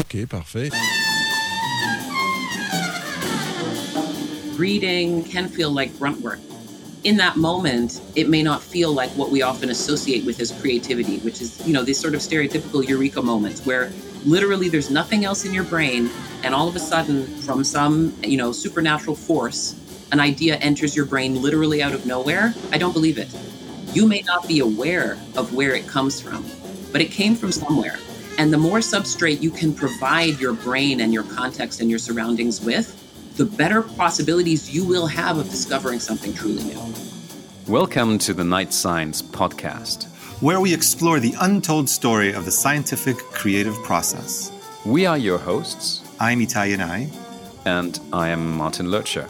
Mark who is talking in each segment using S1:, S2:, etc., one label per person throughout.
S1: Ok, parfait.
S2: Reading can feel like grunt work. In that moment, it may not feel like what we often associate with as creativity, which is, you know, these sort of stereotypical eureka moments where literally there's nothing else in your brain and all of a sudden from some, you know, supernatural force, an idea enters your brain literally out of nowhere. I don't believe it. You may not be aware of where it comes from, but it came from somewhere. And the more substrate you can provide your brain and your context and your surroundings with, the better possibilities you will have of discovering something truly new.
S3: Welcome to the Night Science Podcast,
S4: where we explore the untold story of the scientific creative process.
S3: We are your hosts.
S4: I'm Itai Yanai.
S3: And I am Martin Lercher.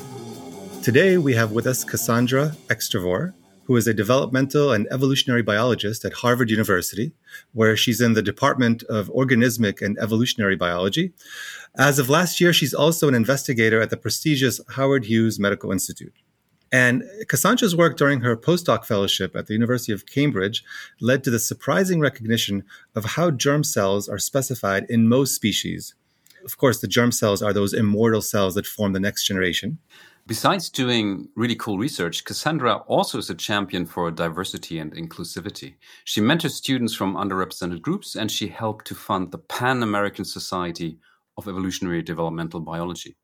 S4: Today we have with us Cassandra Extavour, who is a developmental and evolutionary biologist at Harvard University, where she's in the Department of Organismic and Evolutionary Biology. As of last year, she's also an investigator at the prestigious Howard Hughes Medical Institute. And Cassandra's work during her postdoc fellowship at the University of Cambridge led to the surprising recognition of how germ cells are specified in most species. Of course, the germ cells are those immortal cells that form the next generation.
S3: Besides doing really cool research, Cassandra also is a champion for diversity and inclusivity. She mentors students from underrepresented groups and she helped to fund the Pan American Society of Evolutionary Developmental Biology.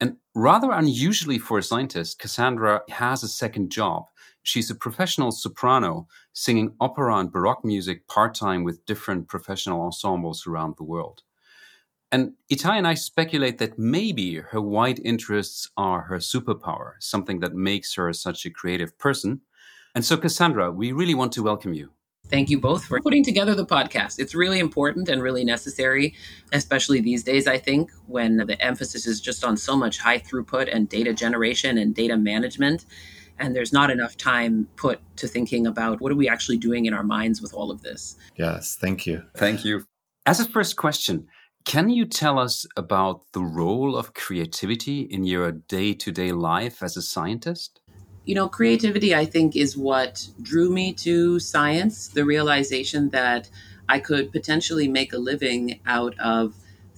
S3: And rather unusually for a scientist, Cassandra has a second job. She's a professional soprano singing opera and baroque music part time with different professional ensembles around the world. And Itai and I speculate that maybe her wide interests are her superpower, something that makes her such a creative person. And so, Cassandra, we really want to welcome you.
S2: Thank you both for putting together the podcast. It's really important and really necessary, especially these days, I think, when the emphasis is just on so much high throughput and data generation and data management. And there's not enough time put to thinking about what are we actually doing in our minds with all of this.
S4: Yes, thank you.
S3: Thank you. As a first question, can you tell us about the role of creativity in your day to day life as a scientist?
S2: You know, creativity, I think, is what drew me to science the realization that I could potentially make a living out of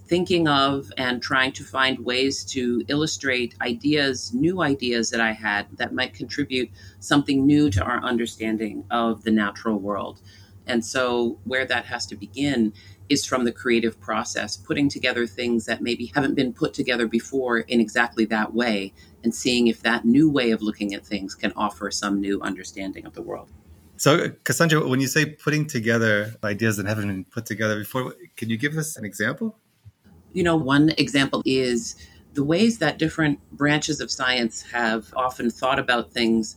S2: thinking of and trying to find ways to illustrate ideas, new ideas that I had that might contribute something new to our understanding of the natural world. And so, where that has to begin is from the creative process, putting together things that maybe haven't been put together before in exactly that way, and seeing if that new way of looking at things can offer some new understanding of the world.
S4: So, Cassandra, when you say putting together ideas that haven't been put together before, can you give us an example?
S2: You know, one example is the ways that different branches of science have often thought about things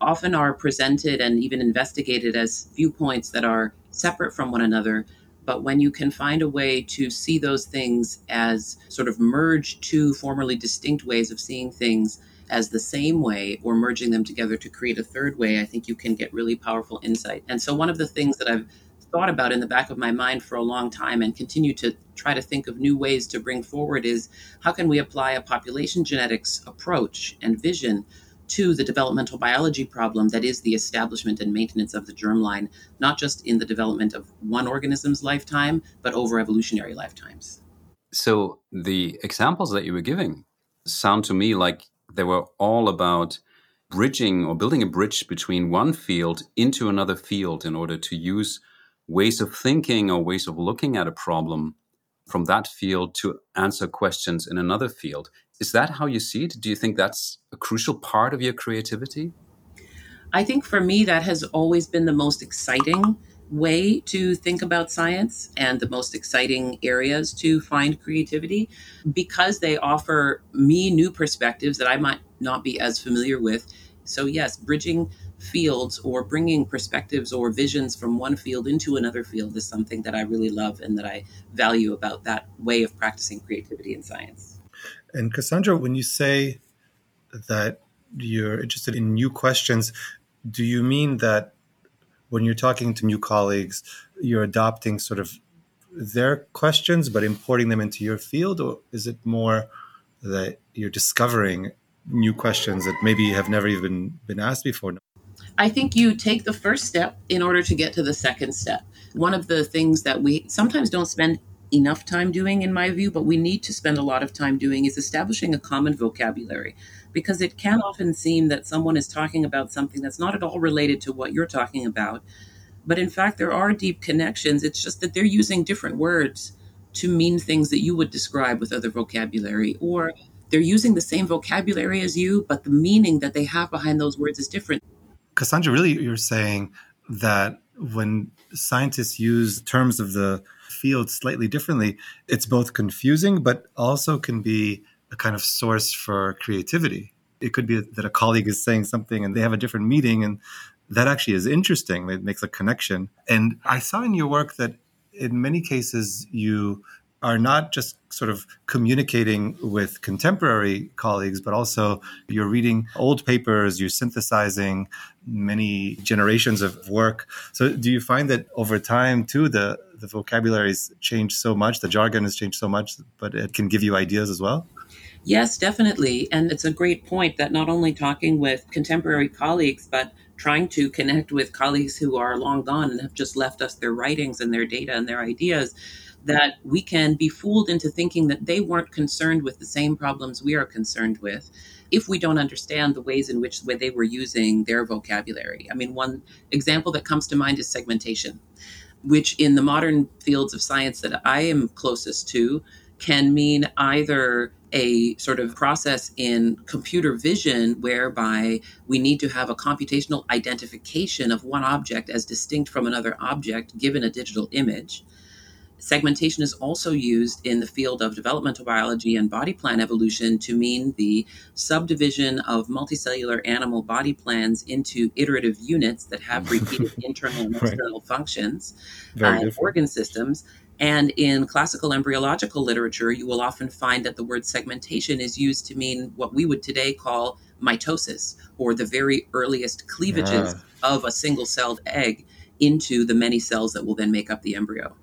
S2: often are presented and even investigated as viewpoints that are separate from one another but when you can find a way to see those things as sort of merge two formerly distinct ways of seeing things as the same way or merging them together to create a third way, I think you can get really powerful insight. And so, one of the things that I've thought about in the back of my mind for a long time and continue to try to think of new ways to bring forward is how can we apply a population genetics approach and vision to the developmental biology problem that is the establishment and maintenance of the germline, not just in the development of one organism's lifetime, but over evolutionary lifetimes.
S3: So, the examples that you were giving sound to me like they were all about bridging or building a bridge between one field into another field in order to use ways of thinking or ways of looking at a problem from that field to answer questions in another field. Is that how you see it? Do you think that's a crucial part of your creativity?
S2: I think for me, that has always been the most exciting way to think about science and the most exciting areas to find creativity because they offer me new perspectives that I might not be as familiar with. So, yes, bridging fields or bringing perspectives or visions from one field into another field is something that I really love and that I value about that way of practicing creativity in science.
S4: And Cassandra, when you say that you're interested in new questions, do you mean that when you're talking to new colleagues, you're adopting sort of their questions but importing them into your field, or is it more that you're discovering new questions that maybe have never even been asked before?
S2: I think you take the first step in order to get to the second step. One of the things that we sometimes don't spend enough time doing, in my view, but we need to spend a lot of time doing is establishing a common vocabulary because it can often seem that someone is talking about something that's not at all related to what you're talking about. But in fact, there are deep connections. It's just that they're using different words to mean things that you would describe with other vocabulary, or they're using the same vocabulary as you, but the meaning that they have behind those words is different.
S4: Cassandra, really, you're saying that when scientists use terms of the field slightly differently, it's both confusing, but also can be a kind of source for creativity. It could be that a colleague is saying something and they have a different meaning, and that actually is interesting. It makes a connection. And I saw in your work that in many cases you are not just sort of communicating with contemporary colleagues, but also you're reading old papers, you're synthesizing many generations of work. So, do you find that over time, too, the, the vocabulary's changed so much, the jargon has changed so much, but it can give you ideas as well?
S2: Yes, definitely. And it's a great point that not only talking with contemporary colleagues, but trying to connect with colleagues who are long gone and have just left us their writings and their data and their ideas that we can be fooled into thinking that they weren't concerned with the same problems we are concerned with if we don't understand the ways in which they were using their vocabulary. I mean, one example that comes to mind is segmentation, which in the modern fields of science that I am closest to can mean either a sort of process in computer vision whereby we need to have a computational identification of one object as distinct from another object given a digital image Segmentation is also used in the field of developmental biology and body plan evolution to mean the subdivision of multicellular animal body plans into iterative units that have repeated internal and external right. functions, uh, organ systems. And in classical embryological literature, you will often find that the word segmentation is used to mean what we would today call mitosis, or the very earliest cleavages ah. of a single celled egg into the many cells that will then make up the embryo.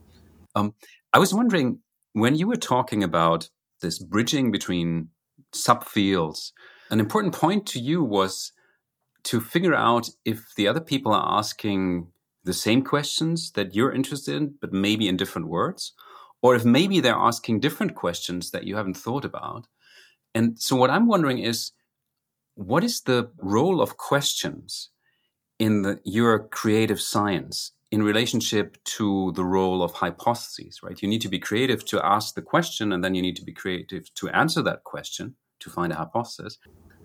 S3: Um, I was wondering when you were talking about this bridging between subfields, an important point to you was to figure out if the other people are asking the same questions that you're interested in, but maybe in different words, or if maybe they're asking different questions that you haven't thought about. And so, what I'm wondering is what is the role of questions in the, your creative science? In relationship to the role of hypotheses, right? You need to be creative to ask the question, and then you need to be creative to answer that question to find a hypothesis.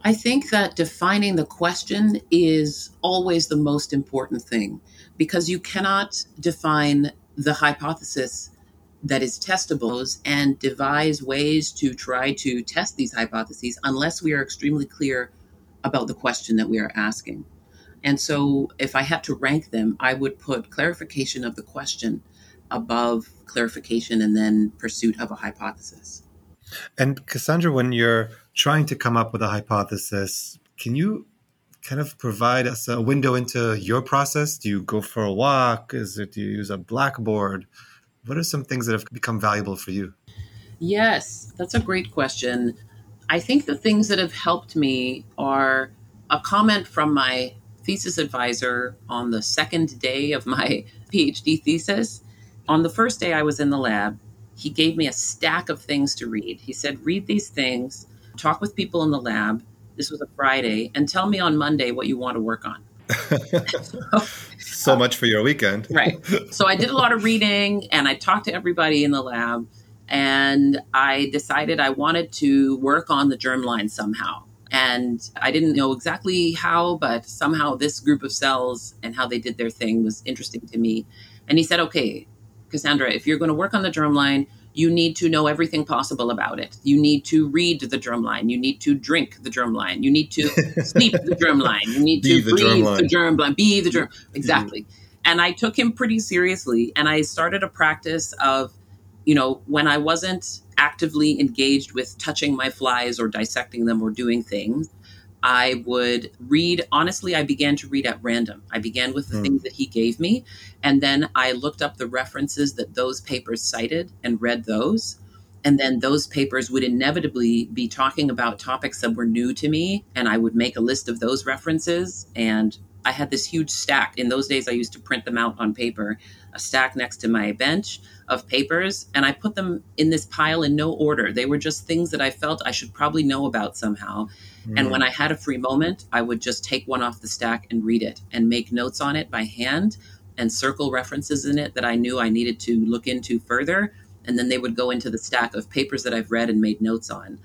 S2: I think that defining the question is always the most important thing because you cannot define the hypothesis that is testable and devise ways to try to test these hypotheses unless we are extremely clear about the question that we are asking. And so, if I had to rank them, I would put clarification of the question above clarification and then pursuit of a hypothesis.
S4: And Cassandra, when you're trying to come up with a hypothesis, can you kind of provide us a window into your process? Do you go for a walk? Is it do you use a blackboard? What are some things that have become valuable for you?
S2: Yes, that's a great question. I think the things that have helped me are a comment from my thesis advisor on the second day of my PhD thesis. On the first day I was in the lab, he gave me a stack of things to read. He said, Read these things, talk with people in the lab. This was a Friday, and tell me on Monday what you want to work on.
S4: so, so much for your weekend.
S2: right. So I did a lot of reading and I talked to everybody in the lab and I decided I wanted to work on the germline somehow. And I didn't know exactly how, but somehow this group of cells and how they did their thing was interesting to me. And he said, okay, Cassandra, if you're going to work on the germline, you need to know everything possible about it. You need to read the germline. You need to drink the germline. You need to sleep the germline. You need to the breathe germline. the germline. Be the germ. Mm-hmm. Exactly. And I took him pretty seriously. And I started a practice of, you know, when I wasn't actively engaged with touching my flies or dissecting them or doing things, I would read. Honestly, I began to read at random. I began with the mm. things that he gave me, and then I looked up the references that those papers cited and read those. And then those papers would inevitably be talking about topics that were new to me, and I would make a list of those references and I had this huge stack. In those days, I used to print them out on paper, a stack next to my bench of papers, and I put them in this pile in no order. They were just things that I felt I should probably know about somehow. Mm. And when I had a free moment, I would just take one off the stack and read it and make notes on it by hand and circle references in it that I knew I needed to look into further. And then they would go into the stack of papers that I've read and made notes on.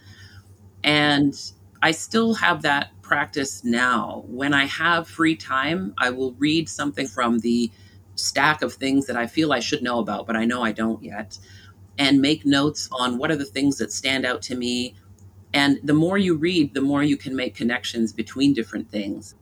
S2: And I still have that practice now. When I have free time, I will read something from the stack of things that I feel I should know about, but I know I don't yet, and make notes on what are the things that stand out to me. And the more you read, the more you can make connections between different things.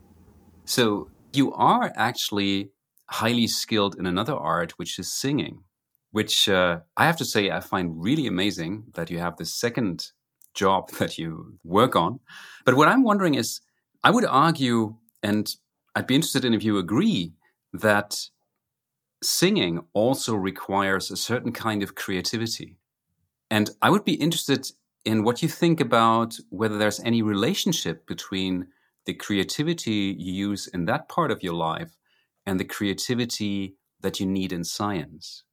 S3: So you are actually highly skilled in another art, which is singing, which uh, I have to say I find really amazing that you have this second job that you work on. But what I'm wondering is, I would argue, and I'd be interested in if you agree, that singing also requires a certain kind of creativity. And I would be interested in what you think about whether there's any relationship between the creativity you use in that part of your life and the creativity that you need in science?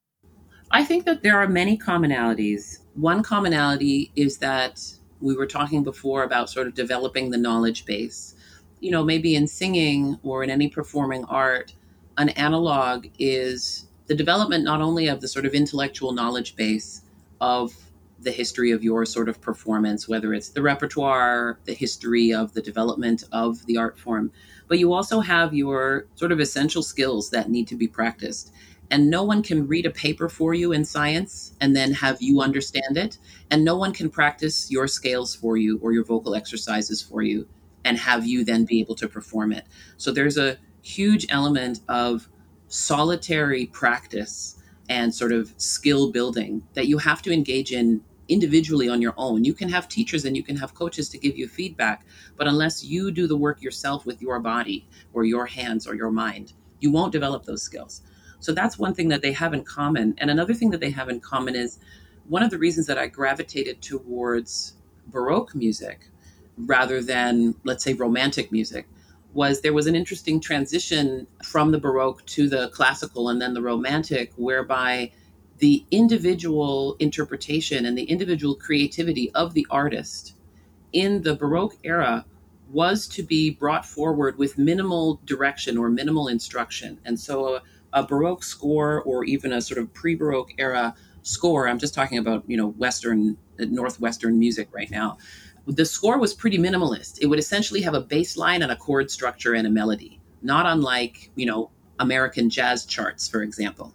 S2: I think that there are many commonalities. One commonality is that we were talking before about sort of developing the knowledge base. You know, maybe in singing or in any performing art, an analog is the development not only of the sort of intellectual knowledge base of the history of your sort of performance, whether it's the repertoire, the history of the development of the art form, but you also have your sort of essential skills that need to be practiced. And no one can read a paper for you in science and then have you understand it. And no one can practice your scales for you or your vocal exercises for you and have you then be able to perform it. So there's a huge element of solitary practice and sort of skill building that you have to engage in individually on your own. You can have teachers and you can have coaches to give you feedback, but unless you do the work yourself with your body or your hands or your mind, you won't develop those skills. So that's one thing that they have in common. And another thing that they have in common is one of the reasons that I gravitated towards Baroque music rather than, let's say, romantic music was there was an interesting transition from the Baroque to the classical and then the romantic, whereby the individual interpretation and the individual creativity of the artist in the Baroque era was to be brought forward with minimal direction or minimal instruction. And so a, a Baroque score or even a sort of pre Baroque era score, I'm just talking about, you know, Western, Northwestern music right now. The score was pretty minimalist. It would essentially have a bass line and a chord structure and a melody, not unlike, you know, American jazz charts, for example.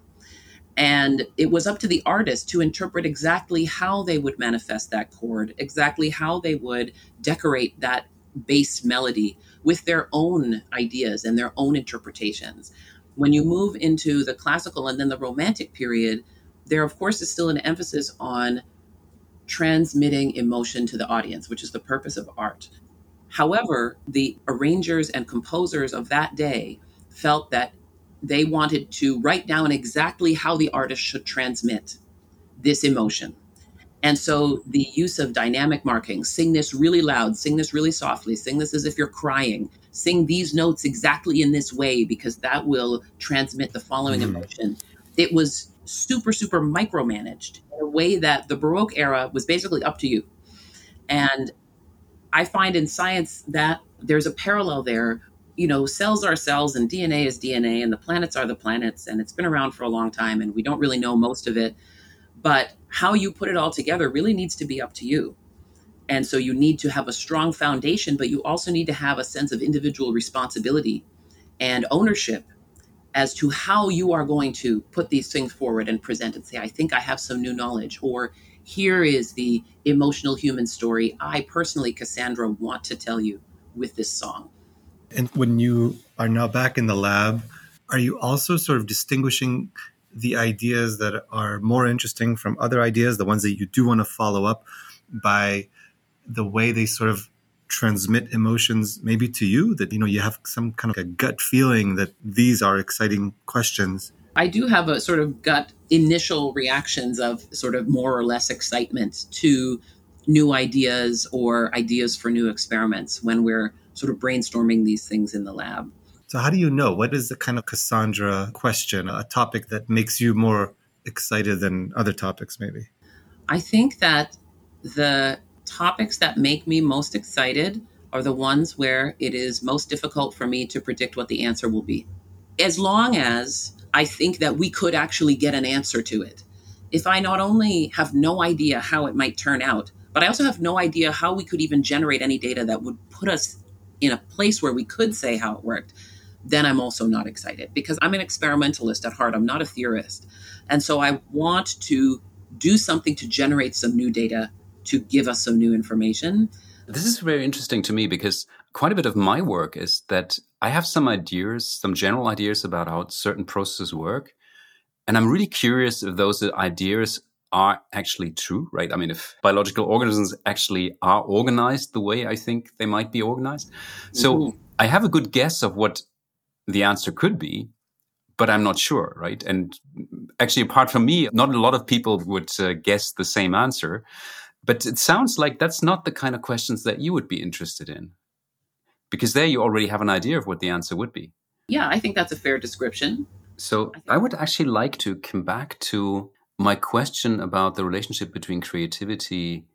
S2: And it was up to the artist to interpret exactly how they would manifest that chord, exactly how they would decorate that bass melody with their own ideas and their own interpretations. When you move into the classical and then the romantic period, there, of course, is still an emphasis on transmitting emotion to the audience, which is the purpose of art. However, the arrangers and composers of that day felt that they wanted to write down exactly how the artist should transmit this emotion. And so the use of dynamic marking, sing this really loud, sing this really softly, sing this as if you're crying, sing these notes exactly in this way because that will transmit the following mm. emotion. It was super, super micromanaged in a way that the Baroque era was basically up to you. And I find in science that there's a parallel there you know, cells are cells and DNA is DNA and the planets are the planets and it's been around for a long time and we don't really know most of it. But how you put it all together really needs to be up to you. And so you need to have a strong foundation, but you also need to have a sense of individual responsibility and ownership as to how you are going to put these things forward and present and say, I think I have some new knowledge, or here is the emotional human story I personally, Cassandra, want to tell you with this song.
S4: And when you are now back in the lab, are you also sort of distinguishing the ideas that are more interesting from other ideas, the ones that you do want to follow up by the way they sort of transmit emotions maybe to you that you know you have some kind of a gut feeling that these are exciting questions
S2: i do have a sort of gut initial reactions of sort of more or less excitement to new ideas or ideas for new experiments when we're sort of brainstorming these things in the lab.
S4: So, how do you know? What is the kind of Cassandra question, a topic that makes you more excited than other topics, maybe?
S2: I think that the topics that make me most excited are the ones where it is most difficult for me to predict what the answer will be. As long as I think that we could actually get an answer to it. If I not only have no idea how it might turn out, but I also have no idea how we could even generate any data that would put us in a place where we could say how it worked, then I'm also not excited because I'm an experimentalist at heart. I'm not a theorist. And so I want to do something to generate some new data to give us some new information.
S3: This is very interesting to me because quite a bit of my work is that I have some ideas, some general ideas about how certain processes work. And I'm really curious if those ideas are actually true, right? I mean, if biological organisms actually are organized the way I think they might be organized. So mm-hmm. I have a good guess of what the answer could be, but I'm not sure, right? And actually, apart from me, not a lot of people would uh, guess the same answer. But it sounds like that's not the kind of questions that you would be interested in, because there you already have an idea of what the answer would be.
S2: Yeah, I think that's a fair description.
S3: So I, I would actually like to come back to my question about the relationship between creativity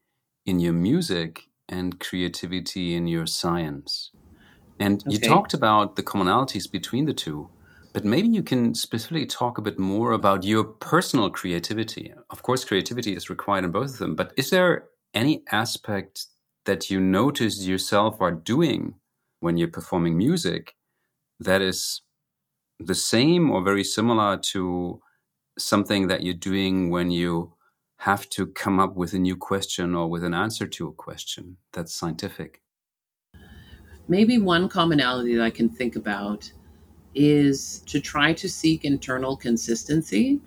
S3: in your music and creativity in your science. And okay. you talked about the commonalities between the two, but maybe you can specifically talk a bit more about your personal creativity. Of course, creativity is required in both of them, but is there any aspect that you notice yourself are doing when you're performing music that is the same or very similar to something that you're doing when you have to come up with a new question or with an answer to a question that's scientific?
S2: Maybe one commonality that I can think about is to try to seek internal consistency.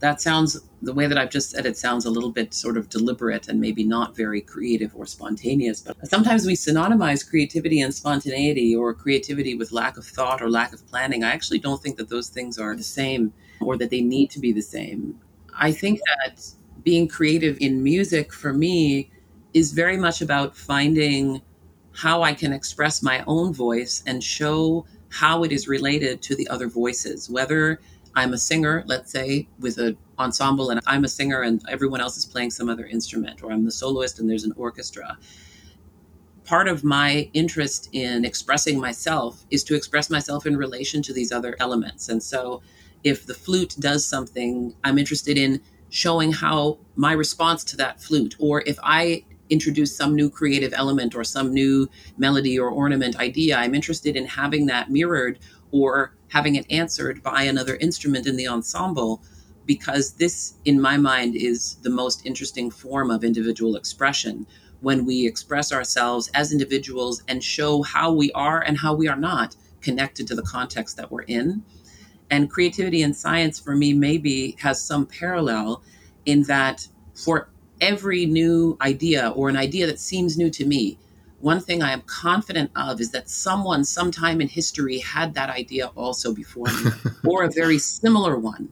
S2: That sounds, the way that I've just said it sounds a little bit sort of deliberate and maybe not very creative or spontaneous. But sometimes we synonymize creativity and spontaneity or creativity with lack of thought or lack of planning. I actually don't think that those things are the same or that they need to be the same. I think that being creative in music for me is very much about finding how I can express my own voice and show how it is related to the other voices, whether I'm a singer, let's say, with an ensemble, and I'm a singer and everyone else is playing some other instrument, or I'm the soloist and there's an orchestra. Part of my interest in expressing myself is to express myself in relation to these other elements. And so if the flute does something, I'm interested in showing how my response to that flute, or if I introduce some new creative element or some new melody or ornament idea, I'm interested in having that mirrored or having it answered by another instrument in the ensemble because this, in my mind, is the most interesting form of individual expression when we express ourselves as individuals and show how we are and how we are not connected to the context that we're in. And creativity in science for me maybe has some parallel in that for every new idea or an idea that seems new to me, one thing I am confident of is that someone sometime in history had that idea also before me or a very similar one.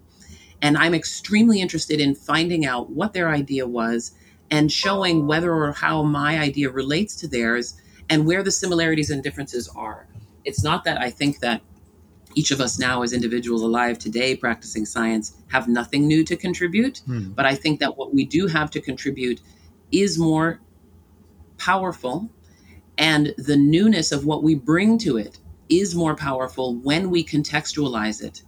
S2: And I'm extremely interested in finding out what their idea was and showing whether or how my idea relates to theirs and where the similarities and differences are. It's not that I think that each of us now as individuals alive today practicing science have nothing new to contribute hmm. but i think that what we do have to contribute is more powerful and the newness of what we bring to it is more powerful when we contextualize it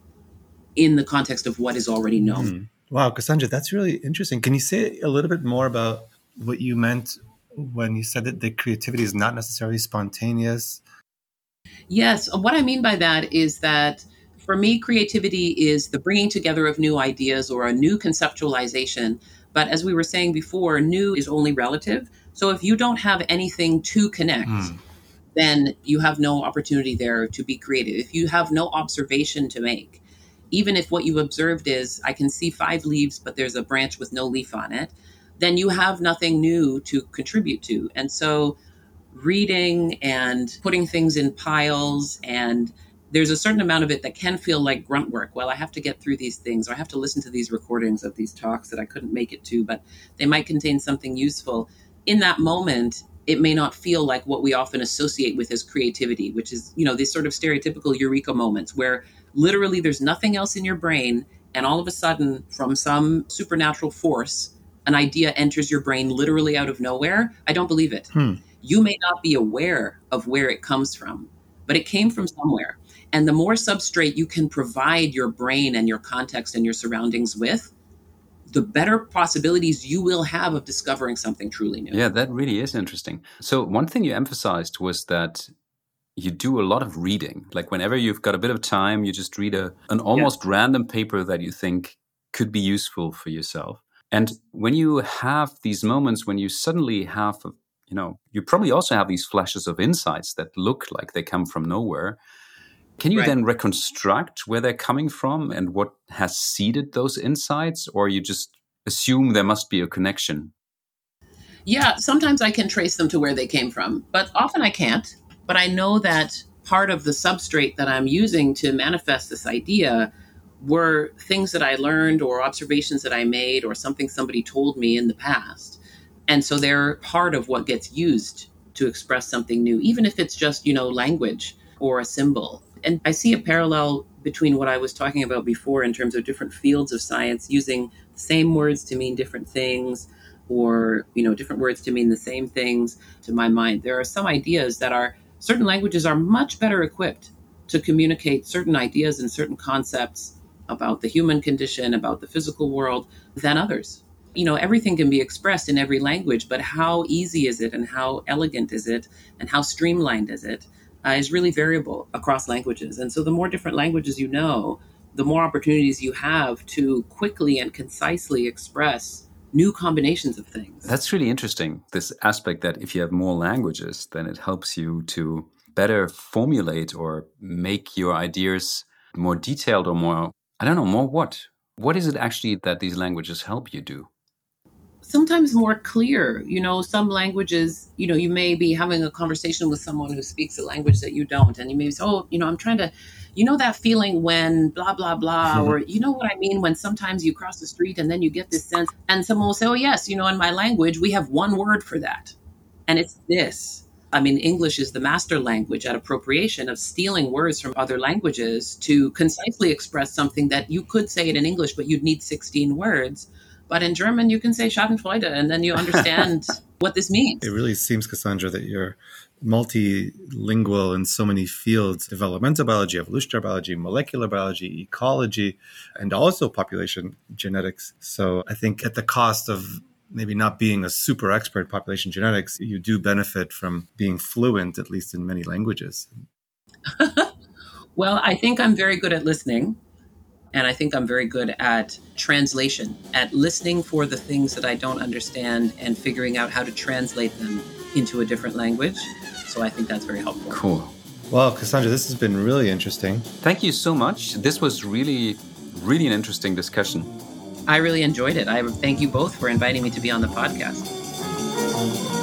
S2: in the context of what is already known hmm.
S4: wow cassandra that's really interesting can you say a little bit more about what you meant when you said that the creativity is not necessarily spontaneous
S2: Yes. What I mean by that is that for me, creativity is the bringing together of new ideas or a new conceptualization. But as we were saying before, new is only relative. So if you don't have anything to connect, mm. then you have no opportunity there to be creative. If you have no observation to make, even if what you observed is, I can see five leaves, but there's a branch with no leaf on it, then you have nothing new to contribute to. And so reading and putting things in piles and there's a certain amount of it that can feel like grunt work. Well, I have to get through these things, or I have to listen to these recordings of these talks that I couldn't make it to, but they might contain something useful. In that moment, it may not feel like what we often associate with as creativity, which is, you know, these sort of stereotypical eureka moments where literally there's nothing else in your brain and all of a sudden from some supernatural force an idea enters your brain literally out of nowhere. I don't believe it. Hmm. You may not be aware of where it comes from, but it came from somewhere. And the more substrate you can provide your brain and your context and your surroundings with, the better possibilities you will have of discovering something truly new.
S3: Yeah, that really is interesting. So, one thing you emphasized was that you do a lot of reading. Like, whenever you've got a bit of time, you just read a, an almost random paper that you think could be useful for yourself. And when you have these moments when you suddenly have, you know, you probably also have these flashes of insights that look like they come from nowhere. Can you right. then reconstruct where they're coming from and what has seeded those insights, or you just assume there must be a connection?
S2: Yeah, sometimes I can trace them to where they came from, but often I can't. But I know that part of the substrate that I'm using to manifest this idea were things that I learned or observations that I made or something somebody told me in the past. And so they're part of what gets used to express something new, even if it's just, you know, language or a symbol. And I see a parallel between what I was talking about before in terms of different fields of science using the same words to mean different things or, you know, different words to mean the same things to my mind. There are some ideas that are certain languages are much better equipped to communicate certain ideas and certain concepts about the human condition, about the physical world than others. You know, everything can be expressed in every language, but how easy is it and how elegant is it and how streamlined is it uh, is really variable across languages. And so the more different languages you know, the more opportunities you have to quickly and concisely express new combinations of things.
S3: That's really interesting. This aspect that if you have more languages, then it helps you to better formulate or make your ideas more detailed or more I don't know, more what? What is it actually that these languages help you do?
S2: Sometimes more clear. You know, some languages, you know, you may be having a conversation with someone who speaks a language that you don't, and you may say, oh, you know, I'm trying to, you know, that feeling when blah, blah, blah, mm-hmm. or you know what I mean when sometimes you cross the street and then you get this sense, and someone will say, oh, yes, you know, in my language, we have one word for that, and it's this I mean, English is the master language at appropriation of stealing words from other languages to concisely express something that you could say it in English, but you'd need 16 words. But in German, you can say Schadenfreude, and then you understand what this means.
S4: It really seems, Cassandra, that you're multilingual in so many fields developmental biology, evolutionary biology, molecular biology, ecology, and also population genetics. So I think at the cost of maybe not being a super expert population genetics, you do benefit from being fluent, at least in many languages.
S2: well, I think I'm very good at listening. And I think I'm very good at translation, at listening for the things that I don't understand and figuring out how to translate them into a different language. So I think that's very helpful.
S3: Cool.
S4: Well, Cassandra, this has been really interesting.
S3: Thank you so much. This was really, really an interesting discussion.
S2: I really enjoyed it. I thank you both for inviting me to be on the podcast.